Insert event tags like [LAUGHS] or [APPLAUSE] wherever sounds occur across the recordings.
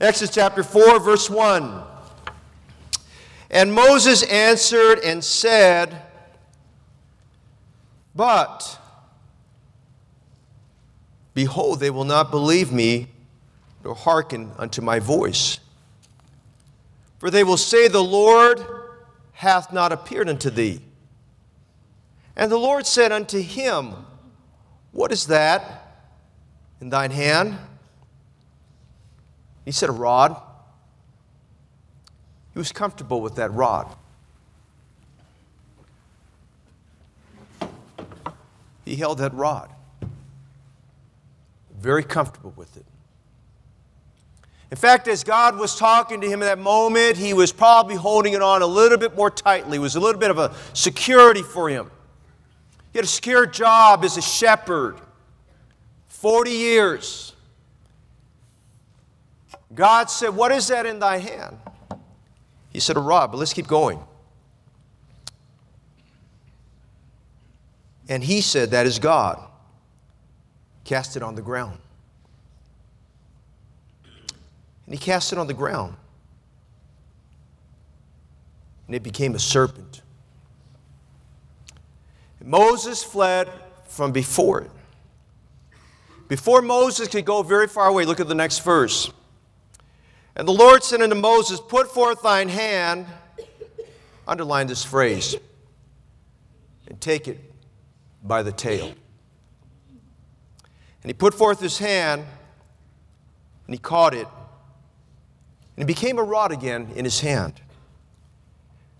Exodus chapter 4, verse 1. And Moses answered and said, But, behold, they will not believe me, nor hearken unto my voice. For they will say, The Lord hath not appeared unto thee. And the Lord said unto him, What is that in thine hand? He said, A rod. He was comfortable with that rod. He held that rod. Very comfortable with it. In fact, as God was talking to him in that moment, he was probably holding it on a little bit more tightly. It was a little bit of a security for him. He had a secure job as a shepherd, 40 years. God said, What is that in thy hand? He said, A rod, but let's keep going. And he said, That is God. Cast it on the ground. And he cast it on the ground. And it became a serpent. And Moses fled from before it. Before Moses could go very far away, look at the next verse. And the Lord said unto Moses, Put forth thine hand, underline this phrase, and take it by the tail. And he put forth his hand, and he caught it, and it became a rod again in his hand,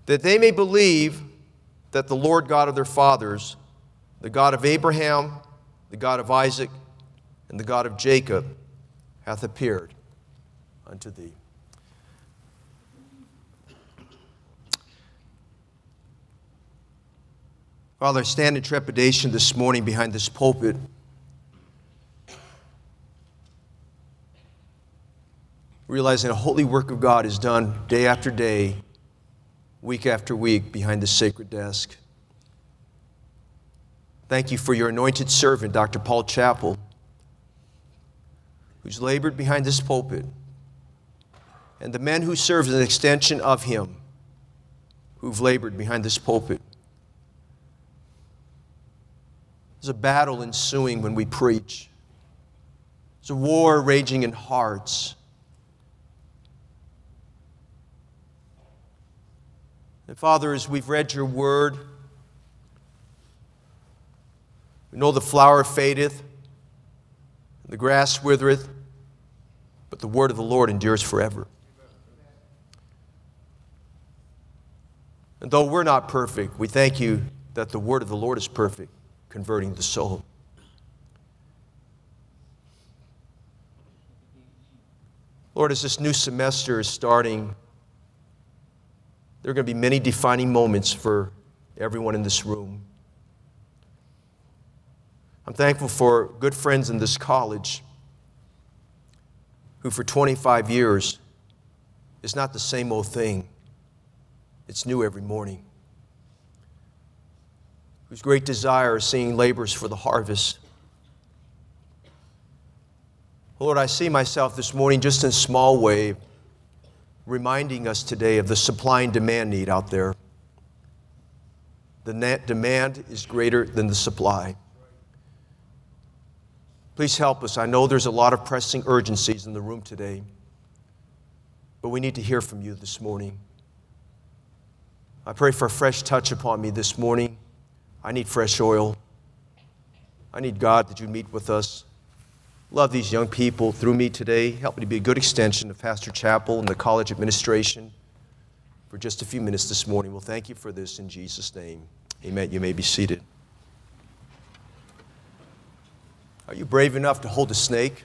that they may believe that the Lord God of their fathers, the God of Abraham, the God of Isaac, and the God of Jacob, hath appeared unto thee. Father, I stand in trepidation this morning behind this pulpit. Realizing a holy work of God is done day after day, week after week behind this sacred desk. Thank you for your anointed servant, Dr. Paul Chappell, who's labored behind this pulpit and the men who serve as an extension of him who've labored behind this pulpit. There's a battle ensuing when we preach. There's a war raging in hearts. And Father, as we've read your word, we know the flower fadeth, and the grass withereth, but the word of the Lord endures forever. And though we're not perfect, we thank you that the word of the Lord is perfect, converting the soul. Lord, as this new semester is starting, there are going to be many defining moments for everyone in this room. I'm thankful for good friends in this college who, for 25 years, is not the same old thing. It's new every morning. Whose great desire is seeing labors for the harvest. Lord, I see myself this morning just in a small way, reminding us today of the supply and demand need out there. The demand is greater than the supply. Please help us. I know there's a lot of pressing urgencies in the room today, but we need to hear from you this morning. I pray for a fresh touch upon me this morning. I need fresh oil. I need God that you meet with us. Love these young people through me today. Help me to be a good extension of Pastor Chappell and the college administration for just a few minutes this morning. Well, thank you for this in Jesus' name. Amen. You may be seated. Are you brave enough to hold a snake?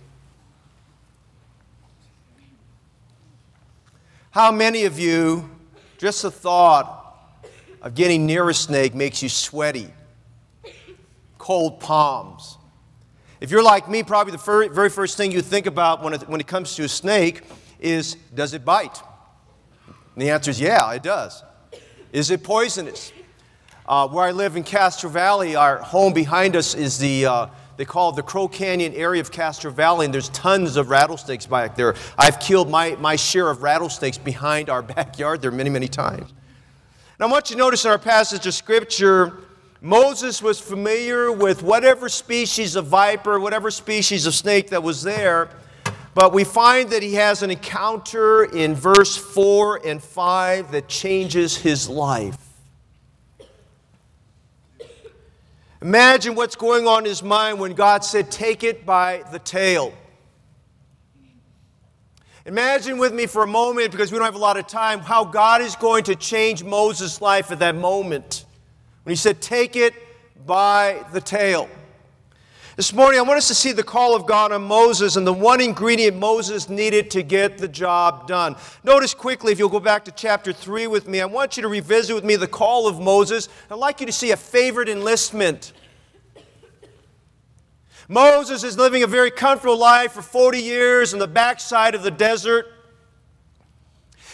How many of you, just the thought of getting near a snake makes you sweaty, cold palms. If you're like me, probably the very first thing you think about when it, when it comes to a snake is does it bite? And the answer is yeah, it does. Is it poisonous? Uh, where I live in Castro Valley, our home behind us is the, uh, they call it the Crow Canyon area of Castro Valley, and there's tons of rattlesnakes back there. I've killed my, my share of rattlesnakes behind our [LAUGHS] backyard there many, many times. Now, I want you to notice in our passage of Scripture, Moses was familiar with whatever species of viper, whatever species of snake that was there. But we find that he has an encounter in verse 4 and 5 that changes his life. Imagine what's going on in his mind when God said, Take it by the tail. Imagine with me for a moment, because we don't have a lot of time, how God is going to change Moses' life at that moment. When he said, Take it by the tail. This morning, I want us to see the call of God on Moses and the one ingredient Moses needed to get the job done. Notice quickly, if you'll go back to chapter 3 with me, I want you to revisit with me the call of Moses. I'd like you to see a favorite enlistment. Moses is living a very comfortable life for 40 years in the backside of the desert.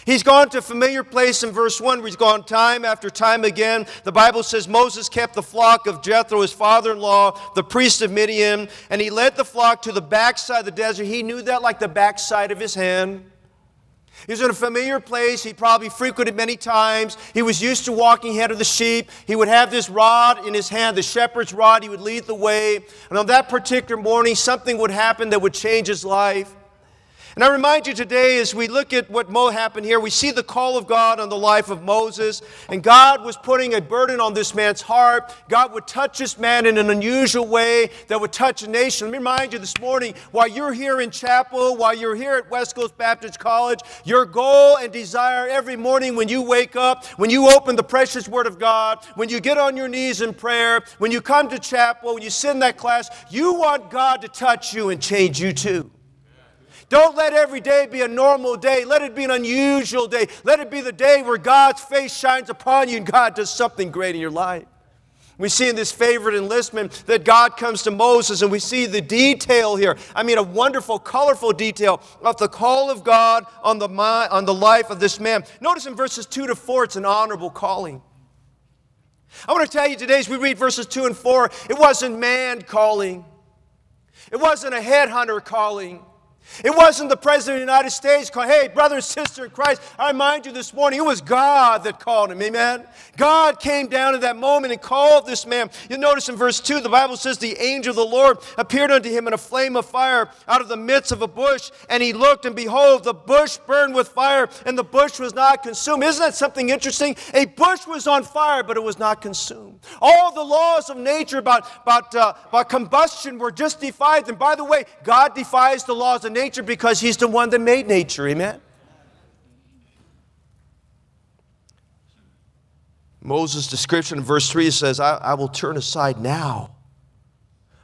He's gone to a familiar place in verse 1 where he's gone time after time again. The Bible says Moses kept the flock of Jethro, his father in law, the priest of Midian, and he led the flock to the backside of the desert. He knew that like the backside of his hand. He was in a familiar place. He probably frequented many times. He was used to walking ahead of the sheep. He would have this rod in his hand, the shepherd's rod. He would lead the way. And on that particular morning, something would happen that would change his life. And I remind you today, as we look at what Mo happened here, we see the call of God on the life of Moses, and God was putting a burden on this man's heart. God would touch this man in an unusual way that would touch a nation. Let me remind you this morning, while you're here in chapel, while you're here at West Coast Baptist College, your goal and desire every morning when you wake up, when you open the precious Word of God, when you get on your knees in prayer, when you come to chapel, when you sit in that class, you want God to touch you and change you too. Don't let every day be a normal day. Let it be an unusual day. Let it be the day where God's face shines upon you and God does something great in your life. We see in this favorite enlistment that God comes to Moses, and we see the detail here. I mean, a wonderful, colorful detail of the call of God on the, on the life of this man. Notice in verses 2 to 4, it's an honorable calling. I want to tell you today, as we read verses 2 and 4, it wasn't man calling, it wasn't a headhunter calling. It wasn't the President of the United States calling, hey, brother and sister in Christ, I remind you this morning, it was God that called him, amen? God came down in that moment and called this man. You'll notice in verse 2, the Bible says, the angel of the Lord appeared unto him in a flame of fire out of the midst of a bush, and he looked, and behold, the bush burned with fire, and the bush was not consumed. Isn't that something interesting? A bush was on fire, but it was not consumed. All the laws of nature about, about, uh, about combustion were just defied. And by the way, God defies the laws of nature because He's the one that made nature. Amen? Moses' description in verse 3 says, I, I will turn aside now.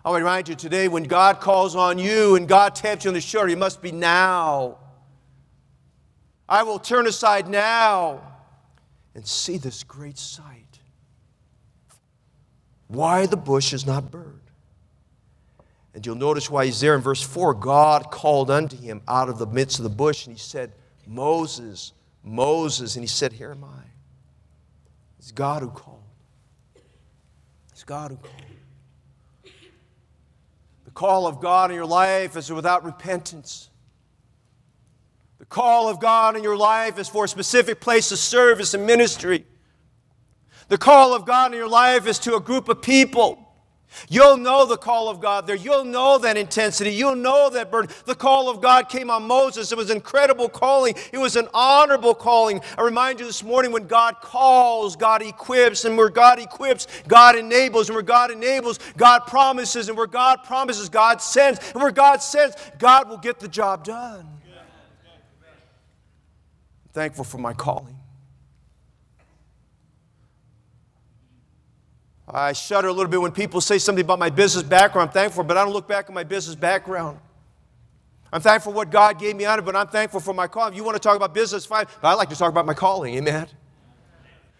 I remind you today when God calls on you and God taps you on the shoulder, it must be now. I will turn aside now and see this great sight. Why the bush is not burned. And you'll notice why he's there in verse 4 God called unto him out of the midst of the bush, and he said, Moses, Moses. And he said, Here am I. It's God who called. It's God who called. The call of God in your life is without repentance. The call of God in your life is for a specific place of service and ministry. The call of God in your life is to a group of people. You'll know the call of God there. You'll know that intensity. You'll know that burden. The call of God came on Moses. It was an incredible calling. It was an honorable calling. I remind you this morning when God calls, God equips. And where God equips, God enables. And where God enables, God promises. And where God promises, God sends. And where God sends, God will get the job done. I'm thankful for my calling. I shudder a little bit when people say something about my business background. I'm thankful, but I don't look back at my business background. I'm thankful for what God gave me out of it, but I'm thankful for my calling. If you want to talk about business, fine. But I like to talk about my calling. Amen.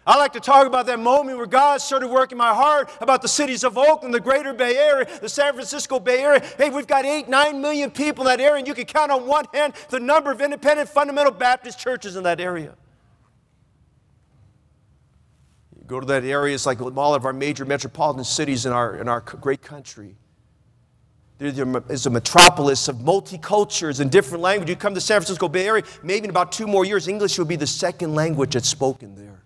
I like to talk about that moment where God started working my heart about the cities of Oakland, the greater Bay Area, the San Francisco Bay Area. Hey, we've got eight, nine million people in that area, and you can count on one hand the number of independent fundamental Baptist churches in that area. Go to that area, it's like all of our major metropolitan cities in our, in our great country. There is a metropolis of multicultures and different languages. You come to San Francisco Bay Area, maybe in about two more years, English will be the second language that's spoken there.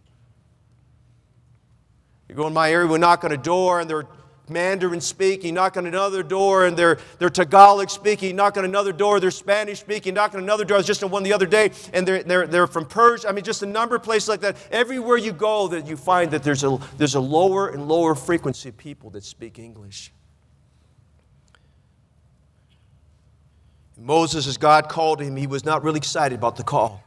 You go in my area, we knock on a door, and there are Mandarin speaking, knock on another door, and they're, they're Tagalog speaking, knock on another door, they're Spanish speaking, knock on another door. I was just in one the other day, and they're, they're, they're from Persia. I mean, just a number of places like that. Everywhere you go, that you find that there's a, there's a lower and lower frequency of people that speak English. Moses, as God called him, he was not really excited about the call.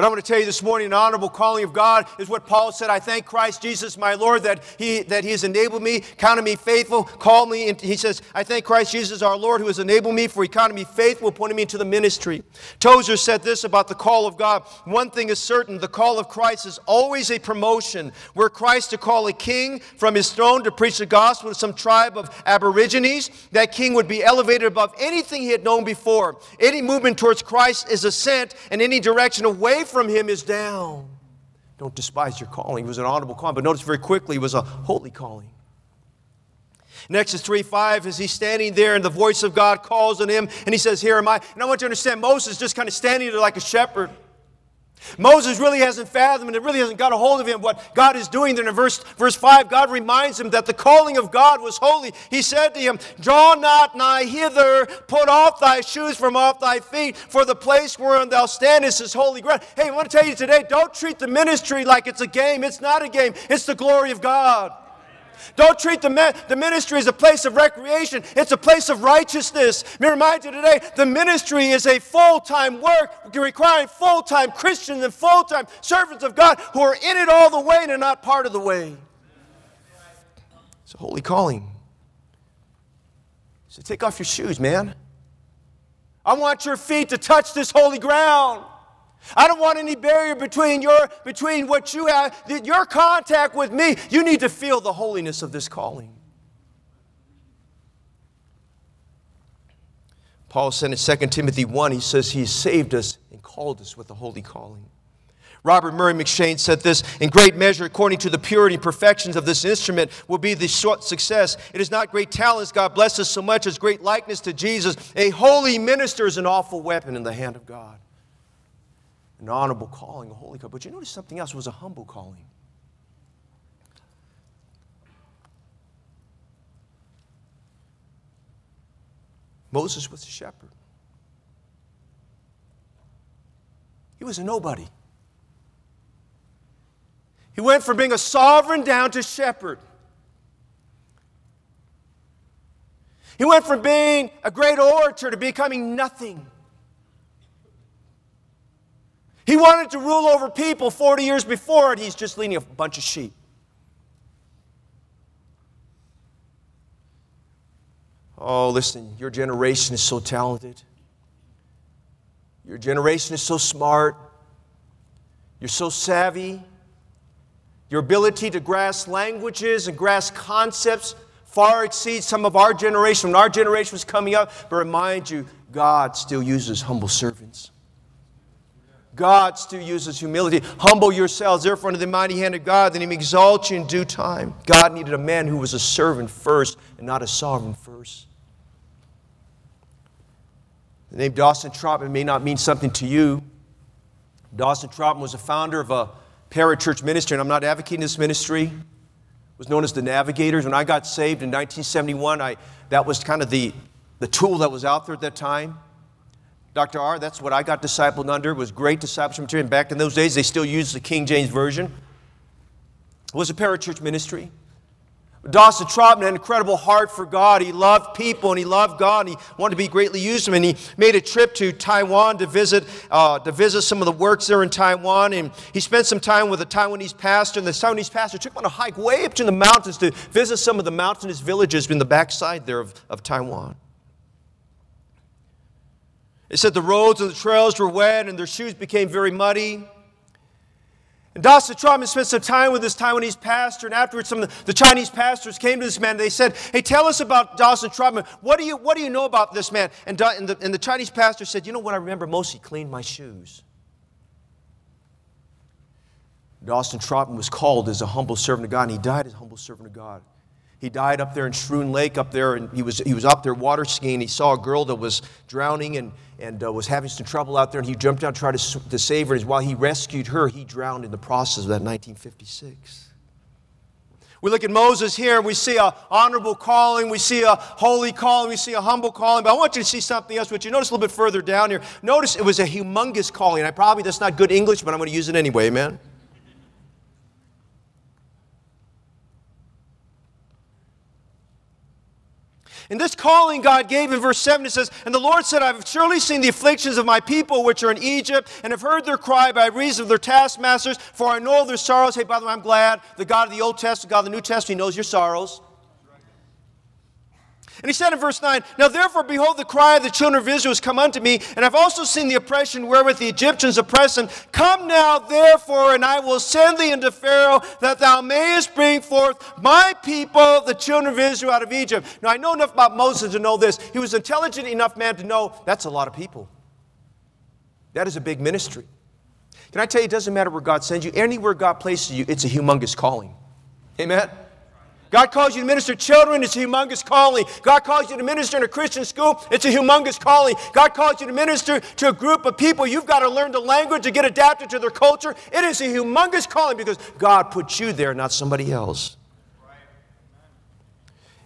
But I'm going to tell you this morning, an honorable calling of God is what Paul said. I thank Christ Jesus, my Lord, that he, that he has enabled me, counted me faithful, called me. And he says, I thank Christ Jesus, our Lord, who has enabled me, for he counted me faithful, appointed me into the ministry. Tozer said this about the call of God. One thing is certain, the call of Christ is always a promotion. Were Christ to call a king from his throne to preach the gospel to some tribe of aborigines, that king would be elevated above anything he had known before. Any movement towards Christ is ascent, and any direction away from him is down. Don't despise your calling. It was an honorable calling, but notice very quickly it was a holy calling. In Exodus 3 5, as he's standing there and the voice of God calls on him, and he says, Here am I. And I want you to understand, Moses just kind of standing there like a shepherd. Moses really hasn't fathomed, it really hasn't got a hold of him what God is doing there. In verse, verse 5, God reminds him that the calling of God was holy. He said to him, Draw not nigh hither, put off thy shoes from off thy feet, for the place wherein thou standest is holy ground. Hey, I want to tell you today, don't treat the ministry like it's a game. It's not a game, it's the glory of God. Don't treat the, the ministry as a place of recreation, it's a place of righteousness. Me remind you today the ministry is a full time work requiring full time Christians and full time servants of God who are in it all the way and are not part of the way. It's a holy calling. So take off your shoes, man. I want your feet to touch this holy ground. I don't want any barrier between your between what you have, your contact with me. You need to feel the holiness of this calling. Paul said in 2 Timothy 1, he says he saved us and called us with a holy calling. Robert Murray M'Cheyne said this In great measure, according to the purity and perfections of this instrument, will be the short success. It is not great talents God bless us so much as great likeness to Jesus. A holy minister is an awful weapon in the hand of God an honorable calling, a holy calling. But you notice something else was a humble calling. Moses was a shepherd. He was a nobody. He went from being a sovereign down to shepherd. He went from being a great orator to becoming nothing. He wanted to rule over people 40 years before, and he's just leading a bunch of sheep. Oh, listen, your generation is so talented. Your generation is so smart. You're so savvy. Your ability to grasp languages and grasp concepts far exceeds some of our generation. When our generation was coming up, but remind you, God still uses humble servants. God still uses humility. Humble yourselves, therefore, under the mighty hand of God, that He may exalt you in due time. God needed a man who was a servant first and not a sovereign first. The name Dawson Trotman may not mean something to you. Dawson Trotman was a founder of a parachurch ministry, and I'm not advocating this ministry. It was known as the Navigators. When I got saved in 1971, I, that was kind of the, the tool that was out there at that time. Dr. R, that's what I got discipled under, was great discipleship material. And back in those days, they still used the King James Version. It was a parachurch ministry. Dawson Trotman had an incredible heart for God. He loved people and he loved God and he wanted to be greatly used. And he made a trip to Taiwan to visit, uh, to visit some of the works there in Taiwan. And he spent some time with a Taiwanese pastor. And the Taiwanese pastor took him on a hike way up to the mountains to visit some of the mountainous villages in the backside there of, of Taiwan. It said the roads and the trails were wet and their shoes became very muddy. And Dawson Trotman spent some time with this Taiwanese pastor, and afterwards, some of the, Chinese pastors came to this man and they said, Hey, tell us about Dawson Trotman. What do you, what do you know about this man? And, and, the, and the Chinese pastor said, You know what I remember most? He cleaned my shoes. Dawson Trotman was called as a humble servant of God, and he died as a humble servant of God. He died up there in Schroon Lake up there, and he was, he was up there water skiing. He saw a girl that was drowning and, and uh, was having some trouble out there, and he jumped down to try to, to save her. And while he rescued her, he drowned in the process of that 1956. We look at Moses here and we see a honorable calling, we see a holy calling, we see a humble calling. But I want you to see something else, which you notice a little bit further down here. Notice it was a humongous calling. I probably that's not good English, but I'm going to use it anyway, man. In this calling God gave in verse 7, it says, And the Lord said, I have surely seen the afflictions of my people which are in Egypt, and have heard their cry by reason of their taskmasters, for I know their sorrows. Hey, by the way, I'm glad the God of the Old Testament, God of the New Testament, He knows your sorrows. And he said in verse 9, Now therefore, behold, the cry of the children of Israel has come unto me, and I've also seen the oppression wherewith the Egyptians oppress them. Come now, therefore, and I will send thee unto Pharaoh, that thou mayest bring forth my people, the children of Israel, out of Egypt. Now I know enough about Moses to know this. He was intelligent enough man to know that's a lot of people. That is a big ministry. Can I tell you, it doesn't matter where God sends you, anywhere God places you, it's a humongous calling. Amen? God calls you to minister to children, it's a humongous calling. God calls you to minister in a Christian school, it's a humongous calling. God calls you to minister to a group of people, you've got to learn the language to get adapted to their culture. It is a humongous calling because God put you there, not somebody else.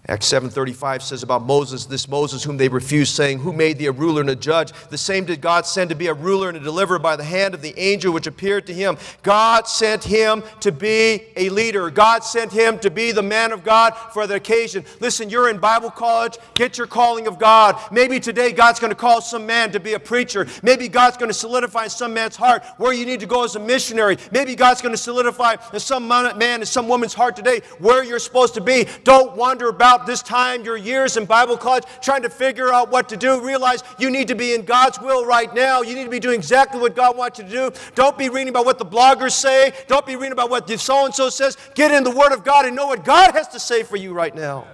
Acts 7:35 says about Moses, this Moses whom they refused, saying, Who made thee a ruler and a judge? The same did God send to be a ruler and a deliverer by the hand of the angel which appeared to him. God sent him to be a leader. God sent him to be the man of God for the occasion. Listen, you're in Bible college, get your calling of God. Maybe today God's going to call some man to be a preacher. Maybe God's going to solidify in some man's heart where you need to go as a missionary. Maybe God's going to solidify in some man and some woman's heart today where you're supposed to be. Don't wander about this time, your years in Bible college, trying to figure out what to do, realize you need to be in God's will right now. You need to be doing exactly what God wants you to do. Don't be reading about what the bloggers say. Don't be reading about what so and so says. Get in the Word of God and know what God has to say for you right now.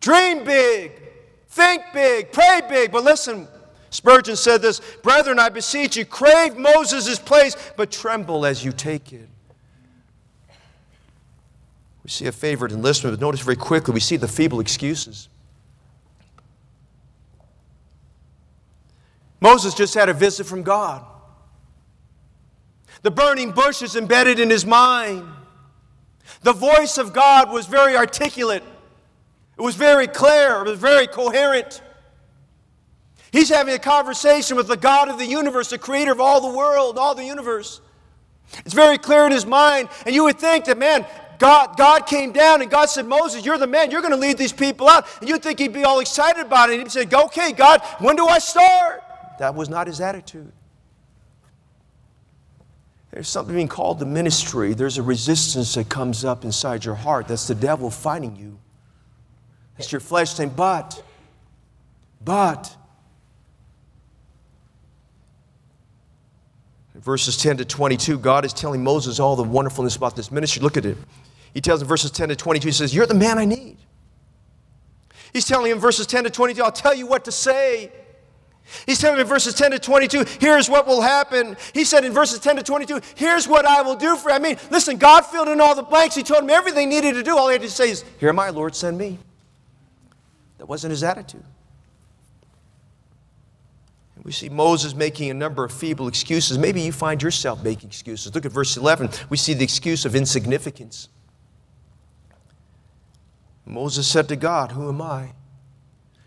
Dream big, think big, pray big. But listen, Spurgeon said this Brethren, I beseech you, crave Moses' place, but tremble as you take it. We see a favored enlistment, but notice very quickly we see the feeble excuses. Moses just had a visit from God. The burning bush is embedded in his mind. The voice of God was very articulate, it was very clear, it was very coherent. He's having a conversation with the God of the universe, the creator of all the world, all the universe. It's very clear in his mind, and you would think that, man, God, God came down and God said, Moses, you're the man. You're going to lead these people out. And you'd think he'd be all excited about it. And he'd say, okay, God, when do I start? That was not his attitude. There's something being called the ministry. There's a resistance that comes up inside your heart. That's the devil fighting you. It's your flesh saying, but, but. verses 10 to 22, God is telling Moses all the wonderfulness about this ministry. Look at it. He tells in verses 10 to 22, he says, You're the man I need. He's telling him verses 10 to 22, I'll tell you what to say. He's telling him in verses 10 to 22, here's what will happen. He said in verses 10 to 22, here's what I will do for you. I mean, listen, God filled in all the blanks. He told him everything he needed to do. All he had to say is, Here am I, Lord, send me. That wasn't his attitude. And we see Moses making a number of feeble excuses. Maybe you find yourself making excuses. Look at verse 11. We see the excuse of insignificance. Moses said to God, Who am I?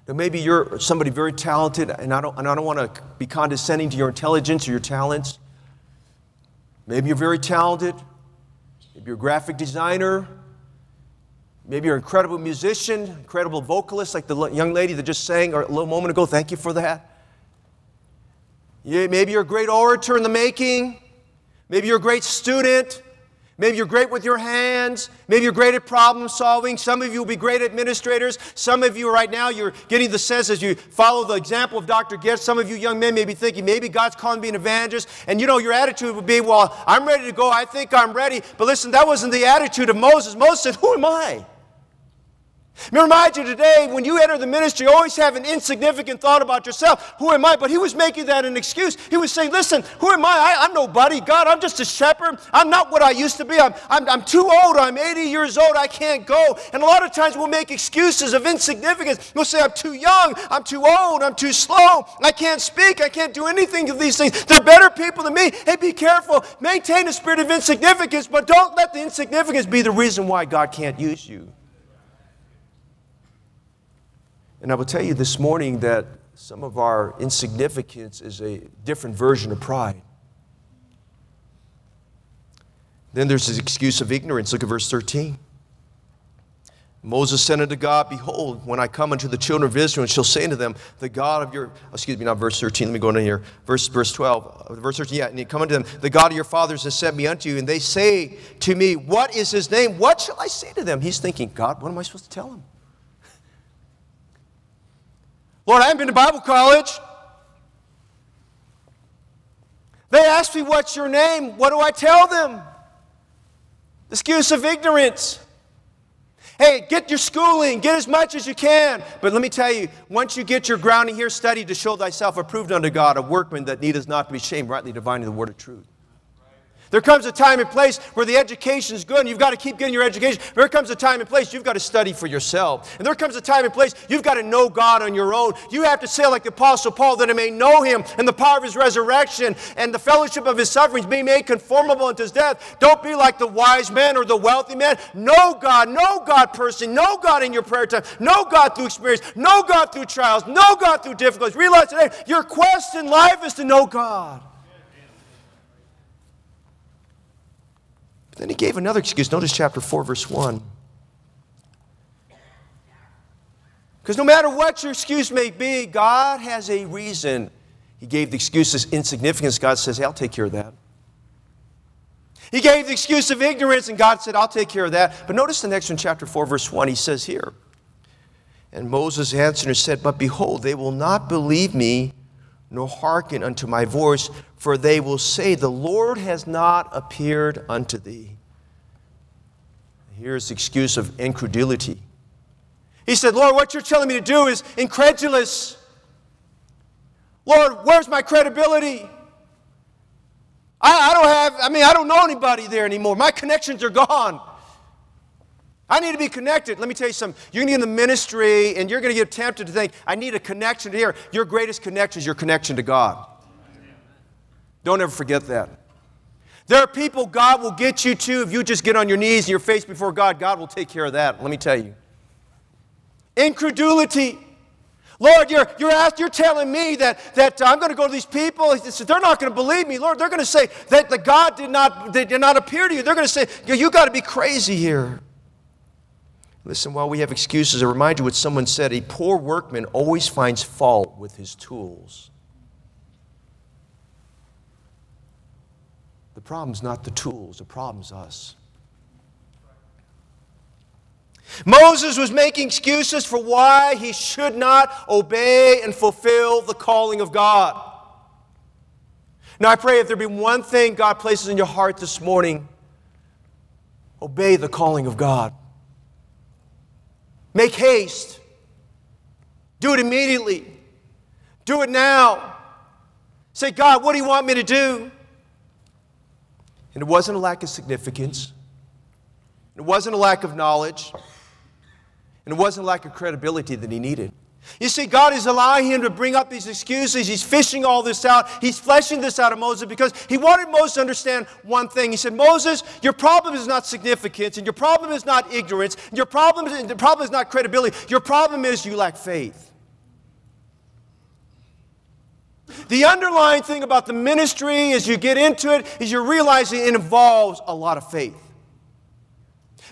Now, maybe you're somebody very talented, and I don't, and I don't want to be condescending to your intelligence or your talents. Maybe you're very talented. Maybe you're a graphic designer. Maybe you're an incredible musician, incredible vocalist, like the young lady that just sang a little moment ago. Thank you for that. Maybe you're a great orator in the making. Maybe you're a great student. Maybe you're great with your hands. Maybe you're great at problem solving. Some of you will be great administrators. Some of you right now, you're getting the sense as you follow the example of Dr. Goetsch. Some of you young men may be thinking, maybe God's calling me an evangelist. And you know, your attitude would be, well, I'm ready to go. I think I'm ready. But listen, that wasn't the attitude of Moses. Moses said, Who am I? Let me remind you today, when you enter the ministry, always have an insignificant thought about yourself. Who am I? But he was making that an excuse. He was saying, Listen, who am I? I am nobody. God, I'm just a shepherd. I'm not what I used to be. I'm, I'm, I'm too old. I'm 80 years old. I can't go. And a lot of times we'll make excuses of insignificance. We'll say, I'm too young. I'm too old. I'm too slow. I can't speak. I can't do anything of these things. They're better people than me. Hey, be careful. Maintain a spirit of insignificance, but don't let the insignificance be the reason why God can't use you. And I will tell you this morning that some of our insignificance is a different version of pride. Then there's this excuse of ignorance. Look at verse 13. Moses said unto God, Behold, when I come unto the children of Israel, and shall say unto them, The God of your, excuse me, not verse 13, let me go in here. Verse, verse 12, uh, verse 13, yeah, and you come unto them, The God of your fathers has sent me unto you, and they say to me, What is his name? What shall I say to them? He's thinking, God, what am I supposed to tell them? Lord, I haven't been to Bible college. They ask me, What's your name? What do I tell them? Excuse of ignorance. Hey, get your schooling, get as much as you can. But let me tell you, once you get your grounding here, study to show thyself approved unto God, a workman that needeth not to be shamed, rightly divining the word of truth. There comes a time and place where the education is good and you've got to keep getting your education. There comes a time and place you've got to study for yourself. And there comes a time and place you've got to know God on your own. You have to say, like the Apostle Paul, that I may know him and the power of his resurrection and the fellowship of his sufferings, be made conformable unto his death. Don't be like the wise man or the wealthy man. Know God, know God personally, know God in your prayer time, know God through experience, know God through trials, know God through difficulties. Realize today your quest in life is to know God. Then he gave another excuse. Notice chapter 4, verse 1. Because no matter what your excuse may be, God has a reason. He gave the excuse of insignificance. God says, hey, I'll take care of that. He gave the excuse of ignorance, and God said, I'll take care of that. But notice the next one, chapter 4, verse 1. He says here, And Moses answered and said, But behold, they will not believe me, nor hearken unto my voice, for they will say, The Lord has not appeared unto thee. Here's the excuse of incredulity. He said, Lord, what you're telling me to do is incredulous. Lord, where's my credibility? I, I don't have, I mean, I don't know anybody there anymore. My connections are gone. I need to be connected. Let me tell you something. You're going to get in the ministry and you're going to get tempted to think, I need a connection here. Your greatest connection is your connection to God. Don't ever forget that. There are people God will get you to if you just get on your knees and your face before God. God will take care of that. Let me tell you. Incredulity. Lord, you're, you're, asked, you're telling me that, that uh, I'm going to go to these people. They're not going to believe me. Lord, they're going to say that the God did not, did not appear to you. They're going to say, you got to be crazy here. Listen, while we have excuses, I remind you what someone said a poor workman always finds fault with his tools. The problem's not the tools, the problem's us. Moses was making excuses for why he should not obey and fulfill the calling of God. Now, I pray if there be one thing God places in your heart this morning, obey the calling of God. Make haste. Do it immediately. Do it now. Say, God, what do you want me to do? And it wasn't a lack of significance, it wasn't a lack of knowledge, and it wasn't a lack of credibility that he needed. You see, God is allowing him to bring up these excuses. He's fishing all this out. He's fleshing this out of Moses because he wanted Moses to understand one thing. He said, Moses, your problem is not significance, and your problem is not ignorance, and your problem is, the problem is not credibility. Your problem is you lack faith. The underlying thing about the ministry as you get into it is you're realizing it involves a lot of faith.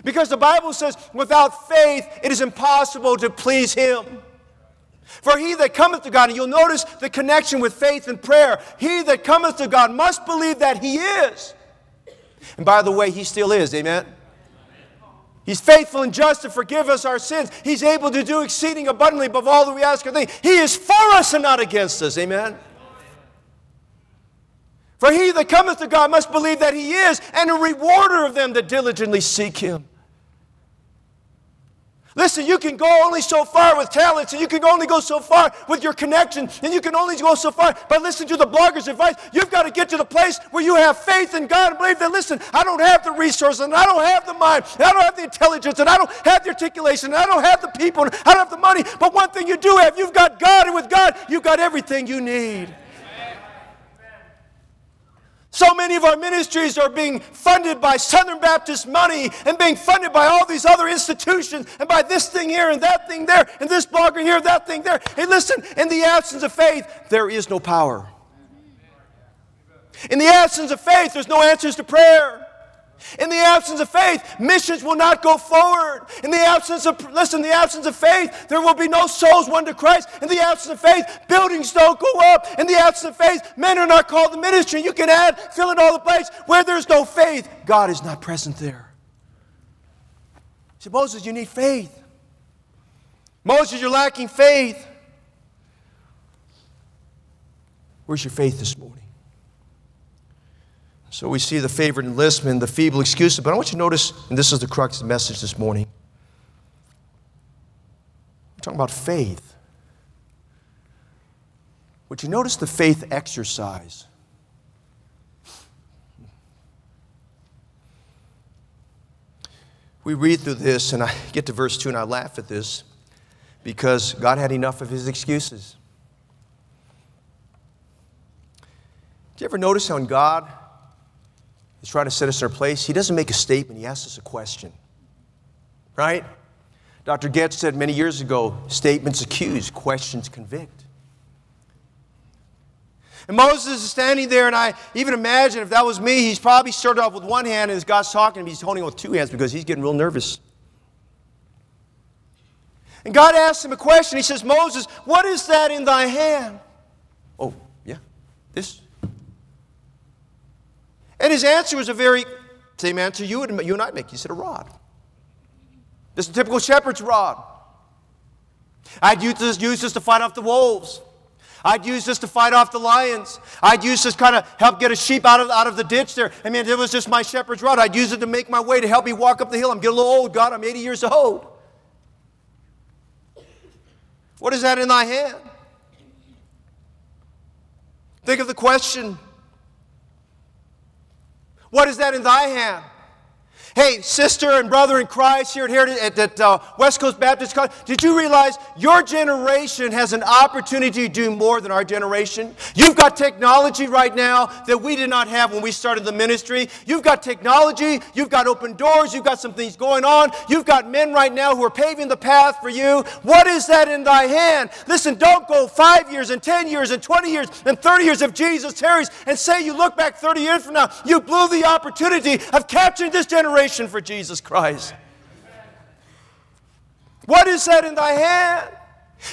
Because the Bible says, without faith, it is impossible to please Him. For he that cometh to God, and you'll notice the connection with faith and prayer, he that cometh to God must believe that He is. And by the way, He still is, amen? He's faithful and just to forgive us our sins. He's able to do exceeding abundantly above all that we ask or think. He is for us and not against us, amen? For he that cometh to God must believe that he is, and a rewarder of them that diligently seek him. Listen, you can go only so far with talents, and you can only go so far with your connection, and you can only go so far by listening to the blogger's advice. You've got to get to the place where you have faith in God and believe that, listen, I don't have the resources, and I don't have the mind, and I don't have the intelligence, and I don't have the articulation, and I don't have the people, and I don't have the money. But one thing you do have, you've got God, and with God, you've got everything you need. So many of our ministries are being funded by Southern Baptist money and being funded by all these other institutions and by this thing here and that thing there and this blogger here, that thing there. Hey, listen, in the absence of faith, there is no power. In the absence of faith, there's no answers to prayer. In the absence of faith, missions will not go forward. In the absence of, listen, the absence of faith, there will be no souls won to Christ. In the absence of faith, buildings don't go up. In the absence of faith, men are not called to ministry. You can add, fill in all the blanks. Where there's no faith, God is not present there. See, Moses, you need faith. Moses, you're lacking faith. Where's your faith this morning? So we see the favored enlistment, the feeble excuses. But I want you to notice, and this is the crux of the message this morning. We're talking about faith. Would you notice the faith exercise? We read through this, and I get to verse 2 and I laugh at this because God had enough of his excuses. Do you ever notice how in God He's trying to set us in our place. He doesn't make a statement, he asks us a question. Right? Dr. Goetsch said many years ago statements accuse, questions convict. And Moses is standing there, and I even imagine if that was me, he's probably started off with one hand, and as God's talking to him, he's holding with two hands because he's getting real nervous. And God asks him a question. He says, Moses, what is that in thy hand? Oh, yeah, this. And his answer was a very same answer you, would, you and I make. He said, a rod. This is a typical shepherd's rod. I'd use this, use this to fight off the wolves. I'd use this to fight off the lions. I'd use this kind of help get a sheep out of, out of the ditch there. I mean, it was just my shepherd's rod. I'd use it to make my way to help me walk up the hill. I'm getting a little old, God. I'm 80 years old. What is that in thy hand? Think of the question what is that in thy hand? Hey, sister and brother in Christ here at, at uh, West Coast Baptist College, did you realize your generation has an opportunity to do more than our generation? You've got technology right now that we did not have when we started the ministry. You've got technology, you've got open doors, you've got some things going on. You've got men right now who are paving the path for you. What is that in thy hand? Listen, don't go five years and 10 years and 20 years and 30 years if Jesus tarries and say you look back 30 years from now, you blew the opportunity of capturing this generation for Jesus Christ. What is that in thy hand?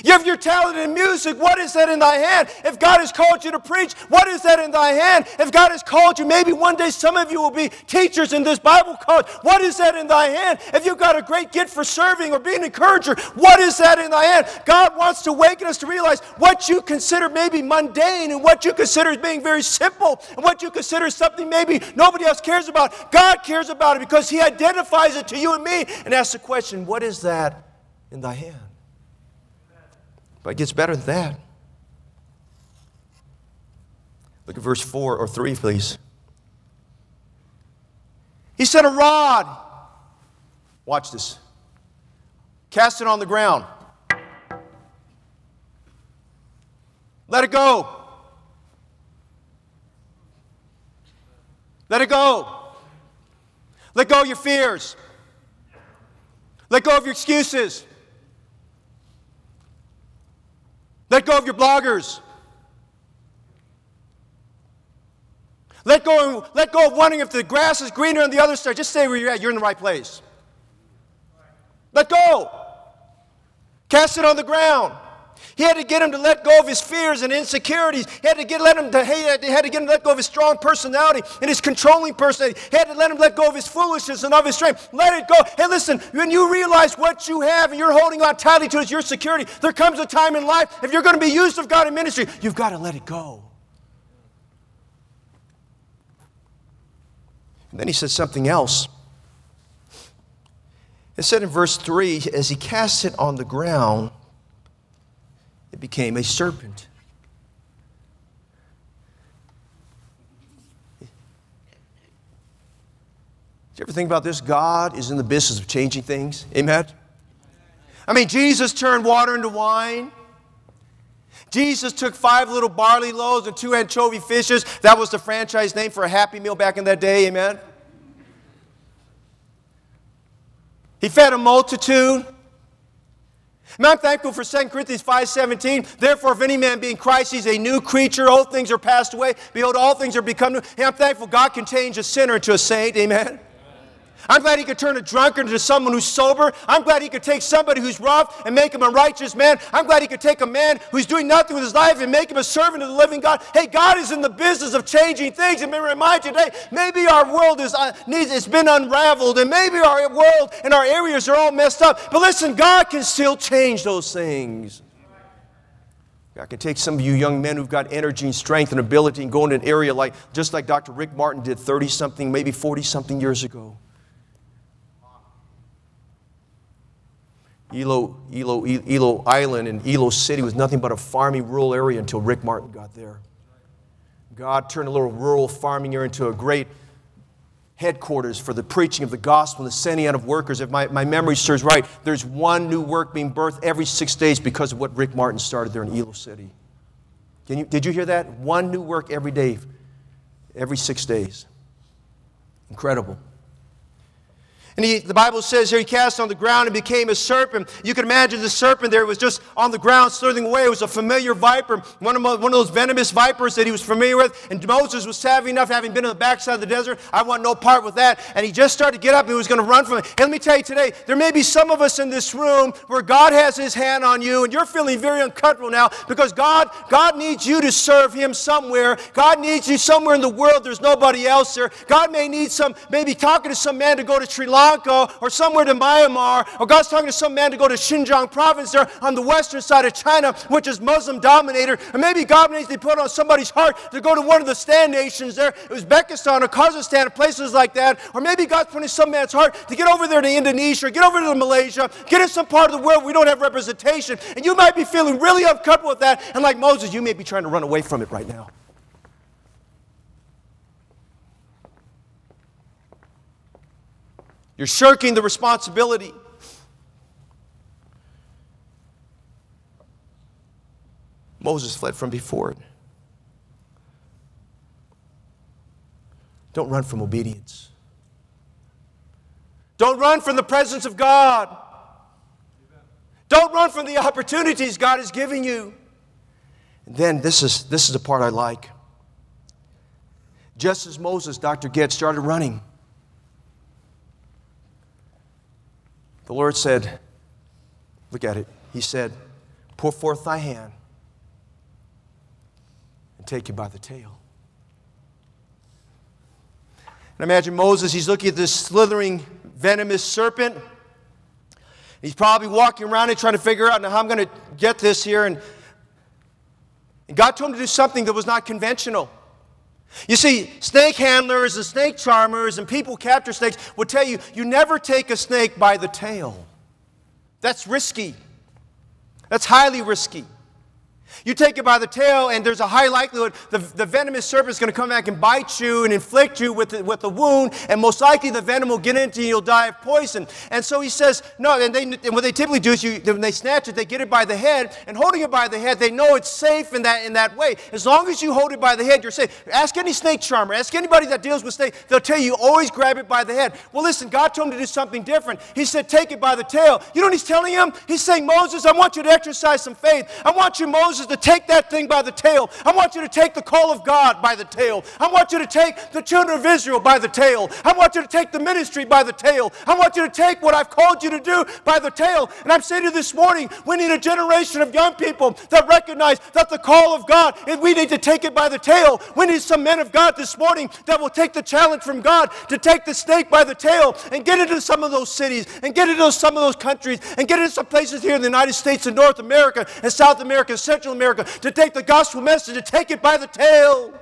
You have your talent in music. What is that in thy hand? If God has called you to preach, what is that in thy hand? If God has called you, maybe one day some of you will be teachers in this Bible college. What is that in thy hand? If you've got a great gift for serving or being an encourager, what is that in thy hand? God wants to awaken us to realize what you consider maybe mundane and what you consider as being very simple and what you consider something maybe nobody else cares about. God cares about it because He identifies it to you and me and asks the question, What is that in thy hand? But it gets better than that. Look at verse 4 or 3, please. He said, A rod. Watch this. Cast it on the ground. Let it go. Let it go. Let go of your fears. Let go of your excuses. Let go of your bloggers. Let go, let go of wondering if the grass is greener on the other side. Just stay where you're at. You're in the right place. Let go. Cast it on the ground. He had to get him to let go of his fears and insecurities. He had to get let him to, he had, to get him to let go of his strong personality and his controlling personality. He had to let him let go of his foolishness and of his strength. Let it go. Hey, listen, when you realize what you have and you're holding on tightly to as your security, there comes a time in life, if you're going to be used of God in ministry, you've got to let it go. And then he said something else. It said in verse 3 as he cast it on the ground, it became a serpent. Did you ever think about this? God is in the business of changing things. Amen? I mean, Jesus turned water into wine. Jesus took five little barley loaves and two anchovy fishes. That was the franchise name for a Happy Meal back in that day. Amen? He fed a multitude. And I'm thankful for 2 Corinthians 5.17. Therefore, if any man be in Christ, he's a new creature. Old things are passed away. Behold, all things are become new. And I'm thankful God can change a sinner into a saint. Amen. I'm glad he could turn a drunkard into someone who's sober. I'm glad he could take somebody who's rough and make him a righteous man. I'm glad he could take a man who's doing nothing with his life and make him a servant of the living God. Hey, God is in the business of changing things. And may remind you today, maybe our world is uh, needs, it's been unraveled, and maybe our world and our areas are all messed up. But listen, God can still change those things. I can take some of you young men who've got energy and strength and ability and go into an area like just like Dr. Rick Martin did 30 something, maybe 40 something years ago. Elo, Elo, Elo Island and Elo City was nothing but a farming rural area until Rick Martin got there. God turned a little rural farming area into a great headquarters for the preaching of the gospel and the sending out of workers. If my, my memory serves right, there's one new work being birthed every six days because of what Rick Martin started there in Elo City. You, did you hear that? One new work every day, every six days. Incredible. And he, the Bible says here he cast on the ground and became a serpent. You can imagine the serpent there was just on the ground slithering away. It was a familiar viper, one of, one of those venomous vipers that he was familiar with. And Moses was savvy enough, having been on the backside of the desert, I want no part with that. And he just started to get up and he was going to run from it. And let me tell you today, there may be some of us in this room where God has his hand on you and you're feeling very uncomfortable now because God, God needs you to serve him somewhere. God needs you somewhere in the world. There's nobody else there. God may need some, maybe talking to some man to go to Sri Lanka Lanka or somewhere to Myanmar, or God's talking to some man to go to Xinjiang province there on the western side of China, which is Muslim dominated, or maybe God needs to put on somebody's heart to go to one of the stand nations there, Uzbekistan or Kazakhstan, or places like that, or maybe God's putting some man's heart to get over there to Indonesia, get over to Malaysia, get in some part of the world we don't have representation, and you might be feeling really uncomfortable with that, and like Moses, you may be trying to run away from it right now. You're shirking the responsibility. Moses fled from before it. Don't run from obedience. Don't run from the presence of God. Don't run from the opportunities God is giving you. And then this is, this is the part I like. Just as Moses, Dr. Goetsch, started running, The Lord said, Look at it. He said, Pour forth thy hand and take you by the tail. And imagine Moses, he's looking at this slithering, venomous serpent. He's probably walking around and trying to figure out now how I'm going to get this here. And, and God told him to do something that was not conventional. You see, snake handlers and snake charmers and people who capture snakes will tell you you never take a snake by the tail. That's risky. That's highly risky. You take it by the tail, and there's a high likelihood the, the venomous serpent is going to come back and bite you and inflict you with, with a wound, and most likely the venom will get into you and you'll die of poison. And so he says, no, and, they, and what they typically do is you, when they snatch it, they get it by the head, and holding it by the head, they know it's safe in that, in that way. As long as you hold it by the head, you're safe. Ask any snake charmer, ask anybody that deals with snakes, they'll tell you, always grab it by the head. Well, listen, God told him to do something different. He said, take it by the tail. You know what he's telling him? He's saying, Moses, I want you to exercise some faith. I want you, Moses, to take that thing by the tail. I want you to take the call of God by the tail. I want you to take the children of Israel by the tail. I want you to take the ministry by the tail. I want you to take what I've called you to do by the tail. And I'm saying to you this morning, we need a generation of young people that recognize that the call of God, and we need to take it by the tail. We need some men of God this morning that will take the challenge from God to take the snake by the tail and get into some of those cities and get into some of those countries and get into some places here in the United States and North America and South America, and Central America to take the gospel message and take it by the tail.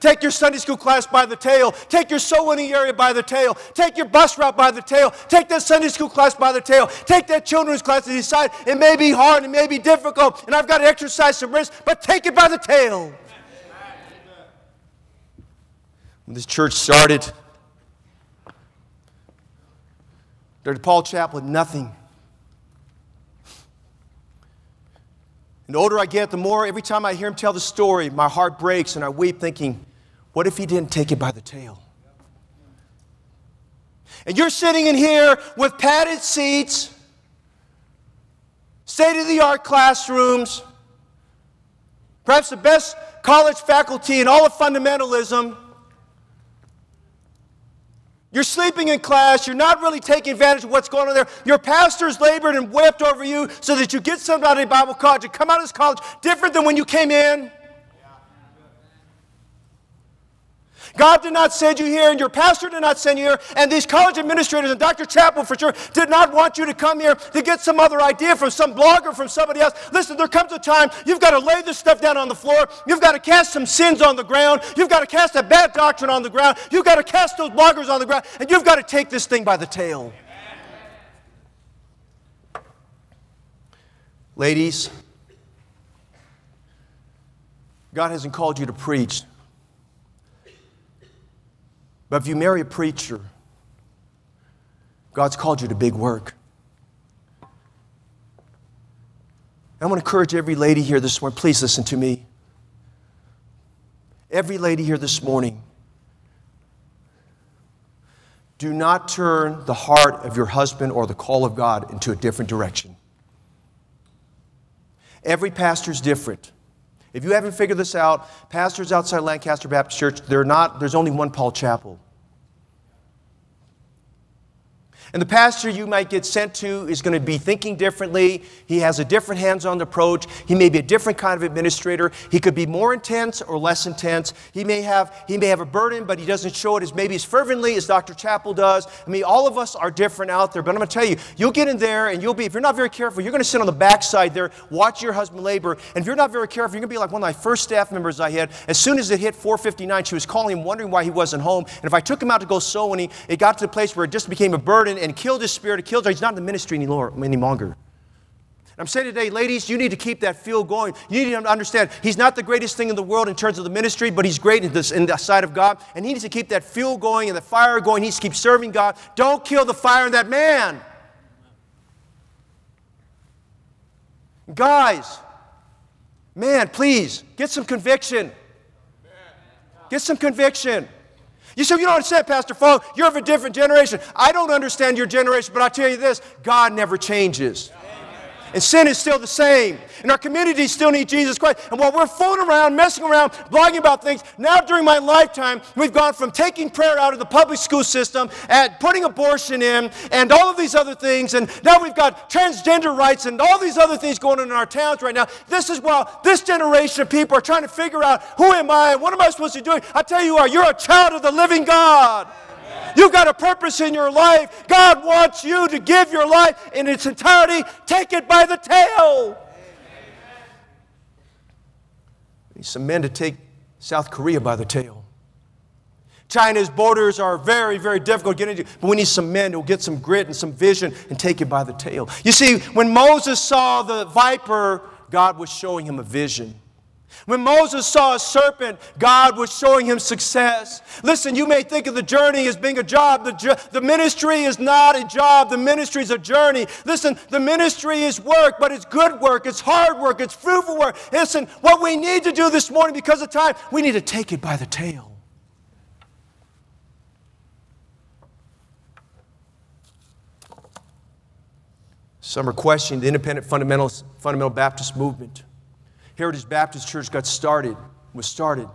Take your Sunday school class by the tail. Take your soul winning area by the tail. Take your bus route by the tail. Take that Sunday school class by the tail. Take that children's class and decide it may be hard, it may be difficult, and I've got to exercise some risk, but take it by the tail. When this church started, Dr. Paul Chappell, nothing. And the older I get, the more every time I hear him tell the story, my heart breaks and I weep, thinking, what if he didn't take it by the tail? And you're sitting in here with padded seats, state of the art classrooms, perhaps the best college faculty in all of fundamentalism. You're sleeping in class. You're not really taking advantage of what's going on there. Your pastor's labored and wept over you so that you get of Bible college. You come out of this college different than when you came in. God did not send you here, and your pastor did not send you here, and these college administrators and Dr. Chappell for sure did not want you to come here to get some other idea from some blogger, from somebody else. Listen, there comes a time you've got to lay this stuff down on the floor. You've got to cast some sins on the ground. You've got to cast a bad doctrine on the ground. You've got to cast those bloggers on the ground, and you've got to take this thing by the tail. Ladies, God hasn't called you to preach. But if you marry a preacher, God's called you to big work. I want to encourage every lady here this morning, please listen to me. Every lady here this morning, do not turn the heart of your husband or the call of God into a different direction. Every pastor is different. If you haven't figured this out, pastors outside Lancaster Baptist Church, they're not, there's only one Paul Chappell. And the pastor you might get sent to is going to be thinking differently. He has a different hands on approach. He may be a different kind of administrator. He could be more intense or less intense. He may have, he may have a burden, but he doesn't show it as maybe as fervently as Dr. Chappell does. I mean, all of us are different out there, but I'm going to tell you, you'll get in there and you'll be, if you're not very careful, you're going to sit on the backside there, watch your husband labor. And if you're not very careful, you're going to be like one of my first staff members I had. As soon as it hit 459, she was calling him, wondering why he wasn't home. And if I took him out to go sew, and it got to the place where it just became a burden and killed his spirit, it killed her. He's not in the ministry any longer. I'm saying today, ladies, you need to keep that fuel going. You need to understand he's not the greatest thing in the world in terms of the ministry, but he's great in, this, in the sight of God. And he needs to keep that fuel going and the fire going. He needs to keep serving God. Don't kill the fire in that man. Guys, man, please get some conviction. Get some conviction. You say, you don't understand, Pastor Fong. You're of a different generation. I don't understand your generation, but i tell you this God never changes. And sin is still the same. And our communities still need Jesus Christ. And while we're fooling around, messing around, blogging about things, now during my lifetime, we've gone from taking prayer out of the public school system and putting abortion in and all of these other things. And now we've got transgender rights and all these other things going on in our towns right now. This is while this generation of people are trying to figure out who am I what am I supposed to be doing? I tell you what, you're a child of the living God. You've got a purpose in your life. God wants you to give your life in its entirety. Take it by the tail. We need some men to take South Korea by the tail. China's borders are very, very difficult to get into, but we need some men who will get some grit and some vision and take it by the tail. You see, when Moses saw the viper, God was showing him a vision. When Moses saw a serpent, God was showing him success. Listen, you may think of the journey as being a job. The, the ministry is not a job, the ministry is a journey. Listen, the ministry is work, but it's good work, it's hard work, it's fruitful work. Listen, what we need to do this morning because of time, we need to take it by the tail. Some are questioning the independent fundamental, fundamental Baptist movement. Heritage Baptist Church got started, was started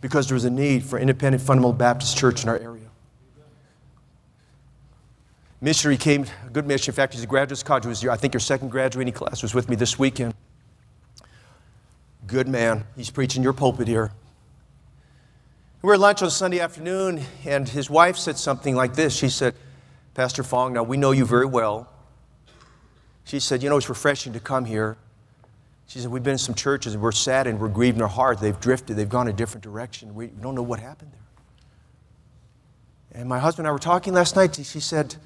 because there was a need for independent fundamental Baptist church in our area. Missionary came, a good missionary. In fact, he's a graduate college. Was your, I think your second graduating class was with me this weekend. Good man. He's preaching your pulpit here. We were at lunch on Sunday afternoon, and his wife said something like this. She said, Pastor Fong, now we know you very well. She said, You know, it's refreshing to come here She said, We've been in some churches and we're sad and we're grieved in our heart. They've drifted, they've gone a different direction. We don't know what happened there. And my husband and I were talking last night. She said,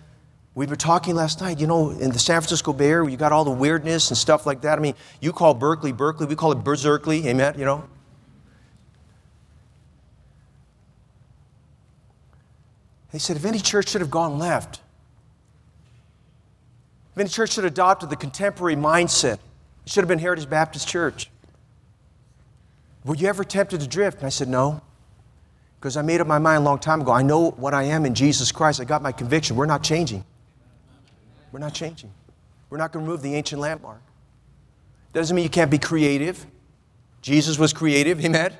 We were talking last night, you know, in the San Francisco Bay Area, you got all the weirdness and stuff like that. I mean, you call Berkeley Berkeley, we call it Berserkly, amen, you know? They said, if any church should have gone left, if any church should have adopted the contemporary mindset, it should have been Heritage Baptist Church. Were you ever tempted to drift? And I said, no. Because I made up my mind a long time ago. I know what I am in Jesus Christ. I got my conviction. We're not changing. We're not changing. We're not going to remove the ancient landmark. Doesn't mean you can't be creative. Jesus was creative, [LAUGHS] amen?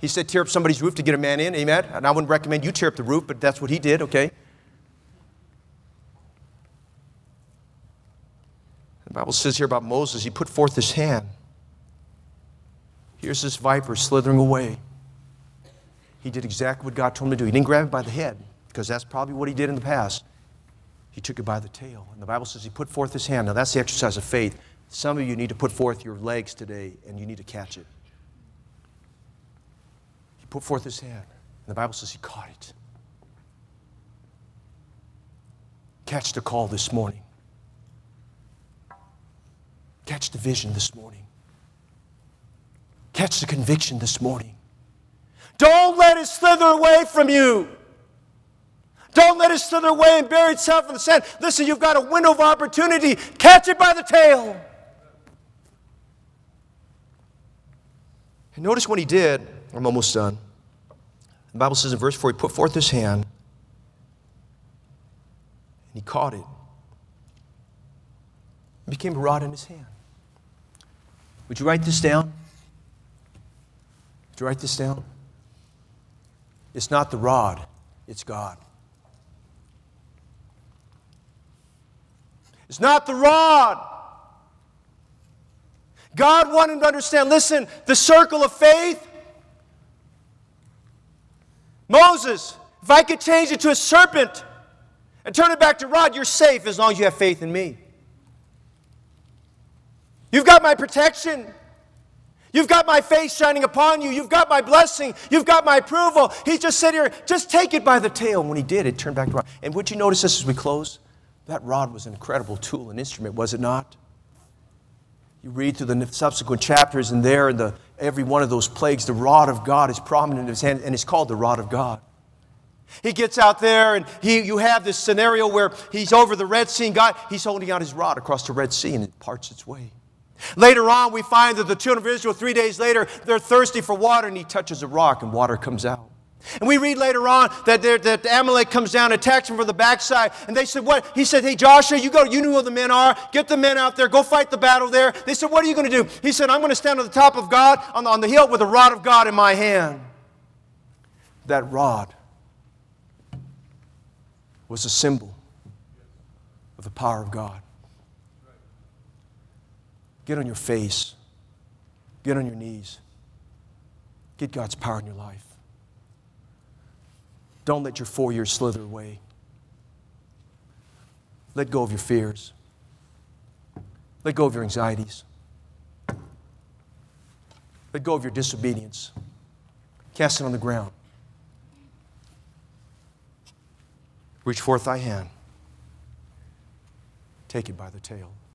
He said, tear up somebody's roof to get a man in, amen? And I wouldn't recommend you tear up the roof, but that's what he did, okay? The Bible says here about Moses, he put forth his hand. Here's this viper slithering away. He did exactly what God told him to do. He didn't grab it by the head, because that's probably what he did in the past. He took it by the tail. And the Bible says he put forth his hand. Now, that's the exercise of faith. Some of you need to put forth your legs today, and you need to catch it. He put forth his hand. And the Bible says he caught it. Catch the call this morning. Catch the vision this morning. Catch the conviction this morning. Don't let it slither away from you. Don't let it slither away and bury itself in the sand. Listen, you've got a window of opportunity. Catch it by the tail. And notice what he did. I'm almost done. The Bible says in verse 4 he put forth his hand and he caught it. It became a rod in his hand. Would you write this down? Would you write this down? It's not the rod, it's God. It's not the rod. God wanted to understand listen, the circle of faith. Moses, if I could change it to a serpent and turn it back to rod, you're safe as long as you have faith in me. You've got my protection. You've got my face shining upon you. You've got my blessing. You've got my approval. He just said here, just take it by the tail. And when he did, it turned back around. And would you notice this as we close? That rod was an incredible tool and instrument, was it not? You read through the subsequent chapters, and there in the, every one of those plagues, the rod of God is prominent in his hand, and it's called the rod of God. He gets out there, and he, you have this scenario where he's over the Red Sea, and God, he's holding out his rod across the Red Sea, and it parts its way. Later on, we find that the children of Israel, three days later, they're thirsty for water, and he touches a rock, and water comes out. And we read later on that, that Amalek comes down, attacks him from the backside, and they said, "What?" He said, "Hey, Joshua, you go. You know who the men are. Get the men out there. Go fight the battle there." They said, "What are you going to do?" He said, "I'm going to stand on the top of God on the, on the hill with the rod of God in my hand." That rod was a symbol of the power of God. Get on your face. Get on your knees. Get God's power in your life. Don't let your four years slither away. Let go of your fears. Let go of your anxieties. Let go of your disobedience. Cast it on the ground. Reach forth thy hand. Take it by the tail.